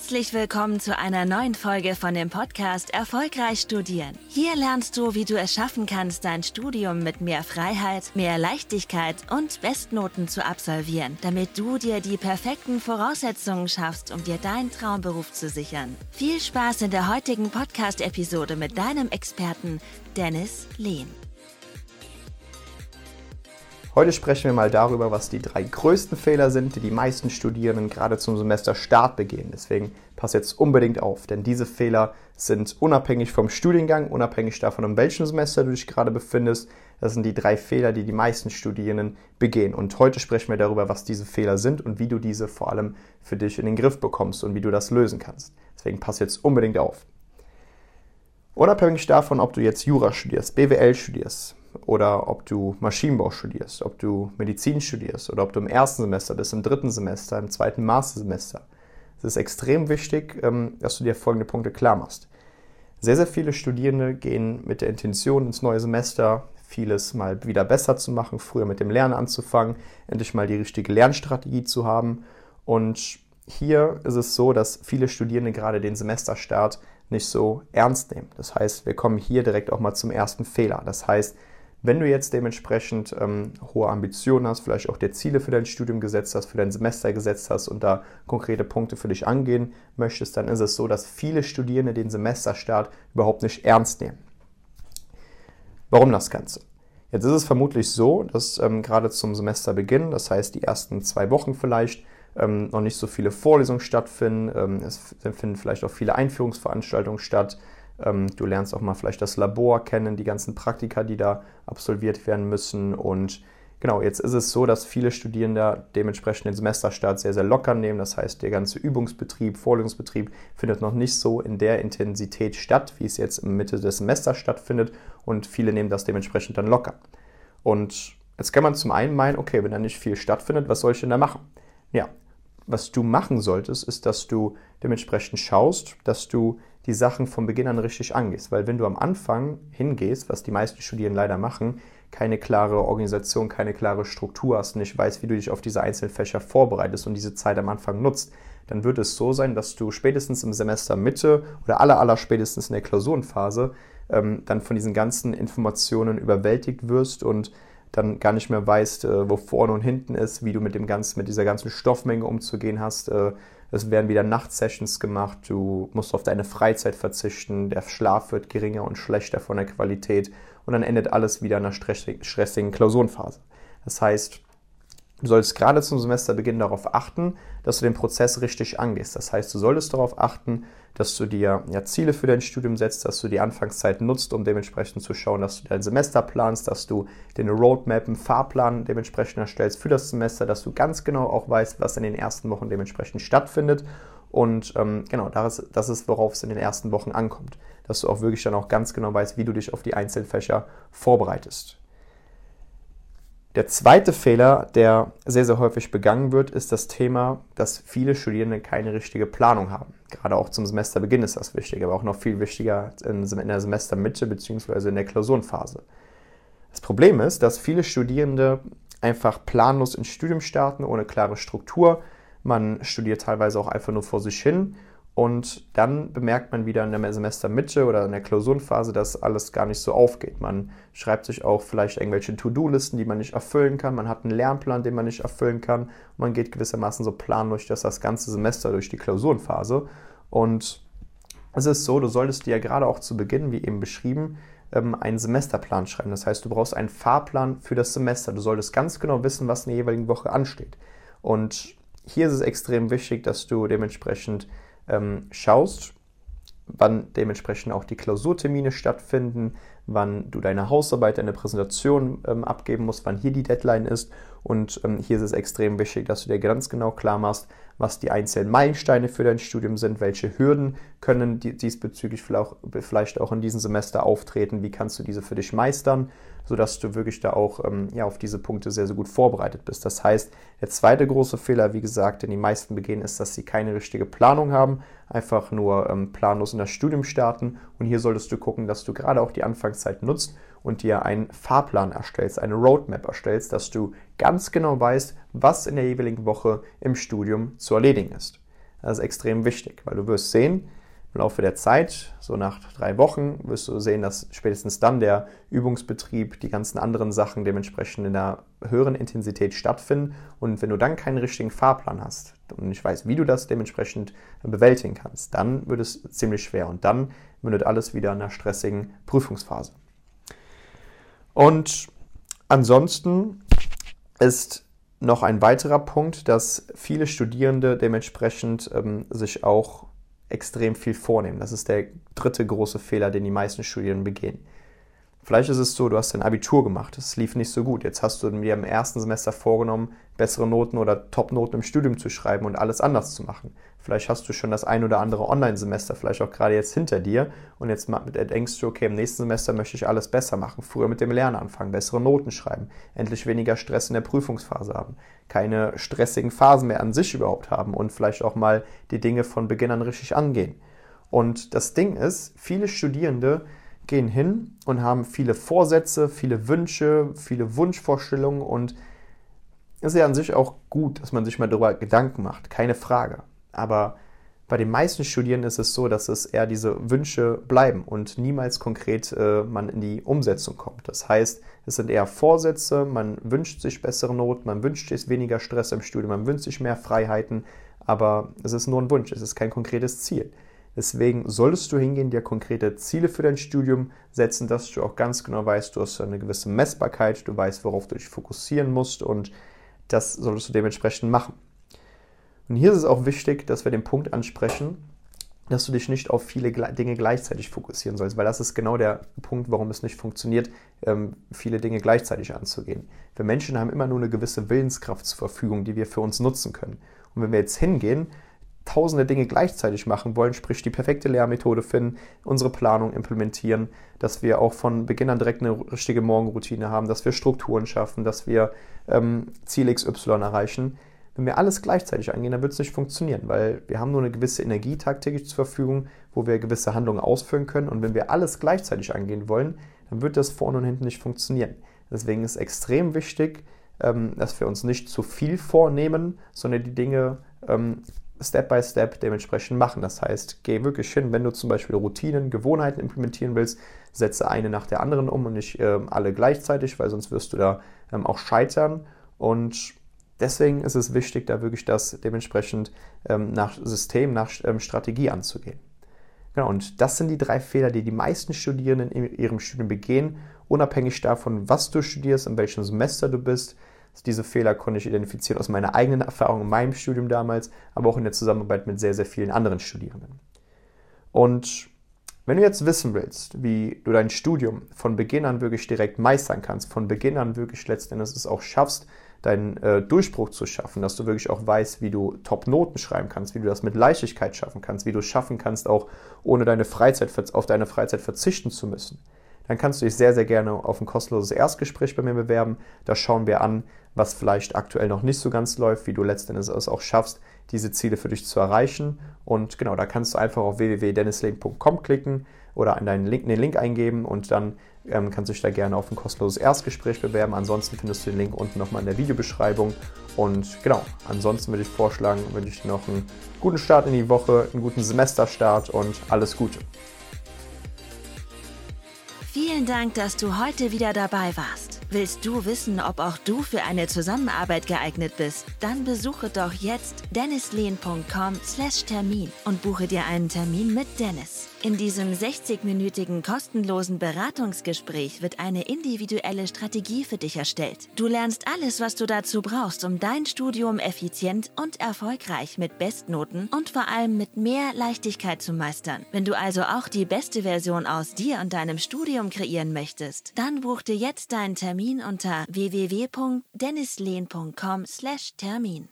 Herzlich willkommen zu einer neuen Folge von dem Podcast Erfolgreich Studieren. Hier lernst du, wie du es schaffen kannst, dein Studium mit mehr Freiheit, mehr Leichtigkeit und Bestnoten zu absolvieren, damit du dir die perfekten Voraussetzungen schaffst, um dir deinen Traumberuf zu sichern. Viel Spaß in der heutigen Podcast-Episode mit deinem Experten Dennis Lehn. Heute sprechen wir mal darüber, was die drei größten Fehler sind, die die meisten Studierenden gerade zum Semesterstart begehen. Deswegen pass jetzt unbedingt auf, denn diese Fehler sind unabhängig vom Studiengang, unabhängig davon, in welchem Semester du dich gerade befindest. Das sind die drei Fehler, die die meisten Studierenden begehen. Und heute sprechen wir darüber, was diese Fehler sind und wie du diese vor allem für dich in den Griff bekommst und wie du das lösen kannst. Deswegen pass jetzt unbedingt auf. Unabhängig davon, ob du jetzt Jura studierst, BWL studierst, oder ob du Maschinenbau studierst, ob du Medizin studierst oder ob du im ersten Semester bist, im dritten Semester, im zweiten Mastersemester. Es ist extrem wichtig, ähm, dass du dir folgende Punkte klar machst. Sehr, sehr viele Studierende gehen mit der Intention ins neue Semester, vieles mal wieder besser zu machen, früher mit dem Lernen anzufangen, endlich mal die richtige Lernstrategie zu haben. Und hier ist es so, dass viele Studierende gerade den Semesterstart nicht so ernst nehmen. Das heißt, wir kommen hier direkt auch mal zum ersten Fehler. Das heißt, wenn du jetzt dementsprechend ähm, hohe Ambitionen hast, vielleicht auch dir Ziele für dein Studium gesetzt hast, für dein Semester gesetzt hast und da konkrete Punkte für dich angehen möchtest, dann ist es so, dass viele Studierende den Semesterstart überhaupt nicht ernst nehmen. Warum das Ganze? Jetzt ist es vermutlich so, dass ähm, gerade zum Semesterbeginn, das heißt die ersten zwei Wochen vielleicht, ähm, noch nicht so viele Vorlesungen stattfinden. Ähm, es finden vielleicht auch viele Einführungsveranstaltungen statt. Ähm, du lernst auch mal vielleicht das Labor kennen, die ganzen Praktika, die da absolviert werden müssen. Und genau, jetzt ist es so, dass viele Studierende dementsprechend den Semesterstart sehr, sehr locker nehmen. Das heißt, der ganze Übungsbetrieb, Vorlesungsbetrieb findet noch nicht so in der Intensität statt, wie es jetzt Mitte des Semesters stattfindet. Und viele nehmen das dementsprechend dann locker. Und jetzt kann man zum einen meinen, okay, wenn da nicht viel stattfindet, was soll ich denn da machen? Ja, was du machen solltest, ist, dass du dementsprechend schaust, dass du die Sachen von Beginn an richtig angehst. Weil wenn du am Anfang hingehst, was die meisten Studierenden leider machen, keine klare Organisation, keine klare Struktur hast, nicht weißt, wie du dich auf diese einzelnen Fächer vorbereitest und diese Zeit am Anfang nutzt, dann wird es so sein, dass du spätestens im Semester Mitte oder aller, aller spätestens in der Klausurenphase ähm, dann von diesen ganzen Informationen überwältigt wirst und dann gar nicht mehr weißt, äh, wo vorne und hinten ist, wie du mit dem ganzen, mit dieser ganzen Stoffmenge umzugehen hast. Äh, es werden wieder Nachtsessions gemacht, du musst auf deine Freizeit verzichten, der Schlaf wird geringer und schlechter von der Qualität. Und dann endet alles wieder in einer stressigen Klausurenphase. Das heißt, Du solltest gerade zum Semesterbeginn darauf achten, dass du den Prozess richtig angehst. Das heißt, du solltest darauf achten, dass du dir ja, Ziele für dein Studium setzt, dass du die Anfangszeit nutzt, um dementsprechend zu schauen, dass du dein Semester planst, dass du den Roadmap, einen Fahrplan dementsprechend erstellst für das Semester, dass du ganz genau auch weißt, was in den ersten Wochen dementsprechend stattfindet. Und ähm, genau, das, das ist, worauf es in den ersten Wochen ankommt. Dass du auch wirklich dann auch ganz genau weißt, wie du dich auf die einzelnen Fächer vorbereitest. Der zweite Fehler, der sehr, sehr häufig begangen wird, ist das Thema, dass viele Studierende keine richtige Planung haben. Gerade auch zum Semesterbeginn ist das wichtig, aber auch noch viel wichtiger in der Semestermitte bzw. in der Klausurenphase. Das Problem ist, dass viele Studierende einfach planlos ins Studium starten, ohne klare Struktur. Man studiert teilweise auch einfach nur vor sich hin und dann bemerkt man wieder in der Semestermitte oder in der Klausurenphase, dass alles gar nicht so aufgeht. Man schreibt sich auch vielleicht irgendwelche To-Do-Listen, die man nicht erfüllen kann. Man hat einen Lernplan, den man nicht erfüllen kann. Man geht gewissermaßen so planlos durch das ganze Semester, durch die Klausurenphase. Und es ist so, du solltest dir ja gerade auch zu Beginn, wie eben beschrieben, ähm, einen Semesterplan schreiben. Das heißt, du brauchst einen Fahrplan für das Semester. Du solltest ganz genau wissen, was in der jeweiligen Woche ansteht. Und hier ist es extrem wichtig, dass du dementsprechend ähm, schaust, wann dementsprechend auch die Klausurtermine stattfinden, wann du deine Hausarbeit, deine Präsentation ähm, abgeben musst, wann hier die Deadline ist. Und ähm, hier ist es extrem wichtig, dass du dir ganz genau klar machst, was die einzelnen Meilensteine für dein Studium sind, welche Hürden können diesbezüglich vielleicht auch in diesem Semester auftreten, wie kannst du diese für dich meistern sodass du wirklich da auch ähm, ja, auf diese Punkte sehr, sehr gut vorbereitet bist. Das heißt, der zweite große Fehler, wie gesagt, den die meisten begehen, ist, dass sie keine richtige Planung haben, einfach nur ähm, planlos in das Studium starten. Und hier solltest du gucken, dass du gerade auch die Anfangszeit nutzt und dir einen Fahrplan erstellst, eine Roadmap erstellst, dass du ganz genau weißt, was in der jeweiligen Woche im Studium zu erledigen ist. Das ist extrem wichtig, weil du wirst sehen, im Laufe der Zeit, so nach drei Wochen, wirst du sehen, dass spätestens dann der Übungsbetrieb, die ganzen anderen Sachen dementsprechend in einer höheren Intensität stattfinden. Und wenn du dann keinen richtigen Fahrplan hast und nicht weißt, wie du das dementsprechend bewältigen kannst, dann wird es ziemlich schwer. Und dann mündet alles wieder in einer stressigen Prüfungsphase. Und ansonsten ist noch ein weiterer Punkt, dass viele Studierende dementsprechend ähm, sich auch extrem viel vornehmen. Das ist der dritte große Fehler, den die meisten Studierenden begehen. Vielleicht ist es so, du hast dein Abitur gemacht, es lief nicht so gut. Jetzt hast du dir im ersten Semester vorgenommen, bessere Noten oder Top-Noten im Studium zu schreiben und alles anders zu machen. Vielleicht hast du schon das ein oder andere Online-Semester, vielleicht auch gerade jetzt hinter dir und jetzt denkst du, okay, im nächsten Semester möchte ich alles besser machen, früher mit dem Lernen anfangen, bessere Noten schreiben, endlich weniger Stress in der Prüfungsphase haben, keine stressigen Phasen mehr an sich überhaupt haben und vielleicht auch mal die Dinge von Beginn an richtig angehen. Und das Ding ist, viele Studierende gehen hin und haben viele Vorsätze, viele Wünsche, viele Wunschvorstellungen und es ist ja an sich auch gut, dass man sich mal darüber Gedanken macht, keine Frage. Aber bei den meisten Studierenden ist es so, dass es eher diese Wünsche bleiben und niemals konkret äh, man in die Umsetzung kommt. Das heißt, es sind eher Vorsätze, man wünscht sich bessere Noten, man wünscht sich weniger Stress im Studium, man wünscht sich mehr Freiheiten, aber es ist nur ein Wunsch, es ist kein konkretes Ziel. Deswegen solltest du hingehen, dir konkrete Ziele für dein Studium setzen, dass du auch ganz genau weißt, du hast eine gewisse Messbarkeit, du weißt, worauf du dich fokussieren musst und das solltest du dementsprechend machen. Und hier ist es auch wichtig, dass wir den Punkt ansprechen, dass du dich nicht auf viele Dinge gleichzeitig fokussieren sollst, weil das ist genau der Punkt, warum es nicht funktioniert, ähm, viele Dinge gleichzeitig anzugehen. Wir Menschen haben immer nur eine gewisse Willenskraft zur Verfügung, die wir für uns nutzen können. Und wenn wir jetzt hingehen tausende Dinge gleichzeitig machen wollen, sprich die perfekte Lehrmethode finden, unsere Planung implementieren, dass wir auch von Beginn an direkt eine richtige Morgenroutine haben, dass wir Strukturen schaffen, dass wir ähm, Ziel XY erreichen. Wenn wir alles gleichzeitig angehen, dann wird es nicht funktionieren, weil wir haben nur eine gewisse Energie tagtäglich zur Verfügung, wo wir gewisse Handlungen ausführen können. Und wenn wir alles gleichzeitig angehen wollen, dann wird das vorne und hinten nicht funktionieren. Deswegen ist extrem wichtig, ähm, dass wir uns nicht zu viel vornehmen, sondern die Dinge ähm, Step by Step dementsprechend machen. Das heißt, geh wirklich hin, wenn du zum Beispiel Routinen, Gewohnheiten implementieren willst, setze eine nach der anderen um und nicht äh, alle gleichzeitig, weil sonst wirst du da ähm, auch scheitern. Und deswegen ist es wichtig, da wirklich das dementsprechend ähm, nach System, nach ähm, Strategie anzugehen. Genau, und das sind die drei Fehler, die die meisten Studierenden in ihrem Studium begehen, unabhängig davon, was du studierst, in welchem Semester du bist. Diese Fehler konnte ich identifizieren aus meiner eigenen Erfahrung in meinem Studium damals, aber auch in der Zusammenarbeit mit sehr, sehr vielen anderen Studierenden. Und wenn du jetzt wissen willst, wie du dein Studium von Beginn an wirklich direkt meistern kannst, von Beginn an wirklich letztendlich es auch schaffst, deinen äh, Durchbruch zu schaffen, dass du wirklich auch weißt, wie du Top-Noten schreiben kannst, wie du das mit Leichtigkeit schaffen kannst, wie du es schaffen kannst, auch ohne deine Freizeit, auf deine Freizeit verzichten zu müssen, dann kannst du dich sehr, sehr gerne auf ein kostenloses Erstgespräch bei mir bewerben. Da schauen wir an, was vielleicht aktuell noch nicht so ganz läuft, wie du letztendlich es auch schaffst, diese Ziele für dich zu erreichen. Und genau, da kannst du einfach auf www.dennislane.com klicken oder in deinen Link, den Link eingeben und dann ähm, kannst du dich da gerne auf ein kostenloses Erstgespräch bewerben. Ansonsten findest du den Link unten nochmal in der Videobeschreibung. Und genau, ansonsten würde ich vorschlagen, wünsche ich dir noch einen guten Start in die Woche, einen guten Semesterstart und alles Gute. Vielen Dank, dass du heute wieder dabei warst. Willst du wissen, ob auch du für eine Zusammenarbeit geeignet bist? Dann besuche doch jetzt dennislehn.com/termin und buche dir einen Termin mit Dennis. In diesem 60-minütigen kostenlosen Beratungsgespräch wird eine individuelle Strategie für dich erstellt. Du lernst alles, was du dazu brauchst, um dein Studium effizient und erfolgreich mit Bestnoten und vor allem mit mehr Leichtigkeit zu meistern. Wenn du also auch die beste Version aus dir und deinem Studium kreieren möchtest, dann buch dir jetzt deinen Termin unter www.dennislehn.com/termin.